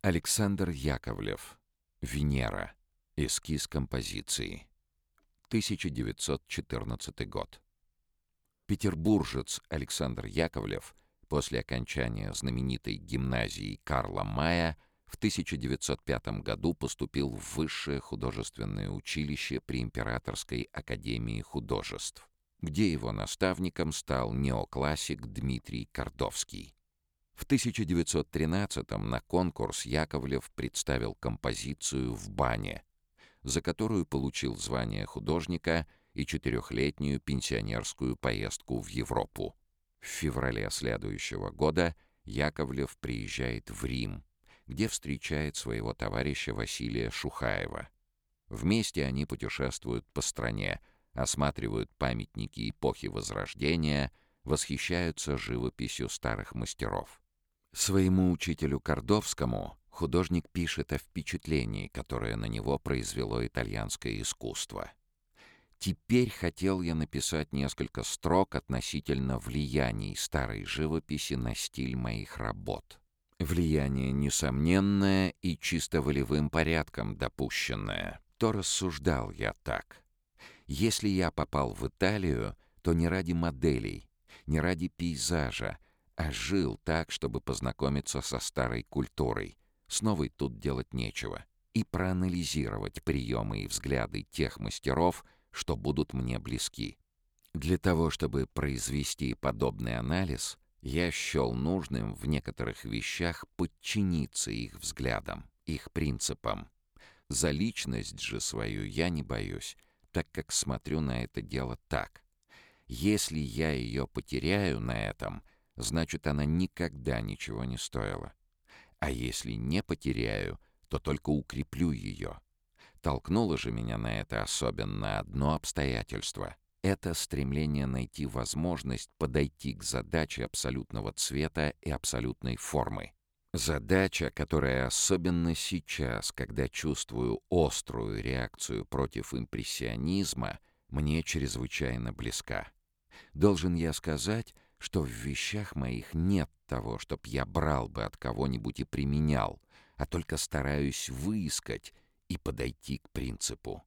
Александр Яковлев. Венера. Эскиз композиции. 1914 год. Петербуржец Александр Яковлев после окончания знаменитой гимназии Карла Мая в 1905 году поступил в Высшее художественное училище при Императорской академии художеств, где его наставником стал неоклассик Дмитрий Кордовский. В 1913-м на конкурс Яковлев представил композицию «В бане», за которую получил звание художника и четырехлетнюю пенсионерскую поездку в Европу. В феврале следующего года Яковлев приезжает в Рим, где встречает своего товарища Василия Шухаева. Вместе они путешествуют по стране, осматривают памятники эпохи Возрождения, восхищаются живописью старых мастеров. Своему учителю Кордовскому художник пишет о впечатлении, которое на него произвело итальянское искусство. Теперь хотел я написать несколько строк относительно влияний старой живописи на стиль моих работ. Влияние несомненное и чисто волевым порядком допущенное. То рассуждал я так. Если я попал в Италию, то не ради моделей, не ради пейзажа, а жил так, чтобы познакомиться со старой культурой. С новой тут делать нечего. И проанализировать приемы и взгляды тех мастеров, что будут мне близки. Для того, чтобы произвести подобный анализ, я счел нужным в некоторых вещах подчиниться их взглядам, их принципам. За личность же свою я не боюсь, так как смотрю на это дело так. Если я ее потеряю на этом — значит, она никогда ничего не стоила. А если не потеряю, то только укреплю ее. Толкнуло же меня на это особенно одно обстоятельство. Это стремление найти возможность подойти к задаче абсолютного цвета и абсолютной формы. Задача, которая особенно сейчас, когда чувствую острую реакцию против импрессионизма, мне чрезвычайно близка. Должен я сказать, что в вещах моих нет того, чтоб я брал бы от кого-нибудь и применял, а только стараюсь выискать и подойти к принципу.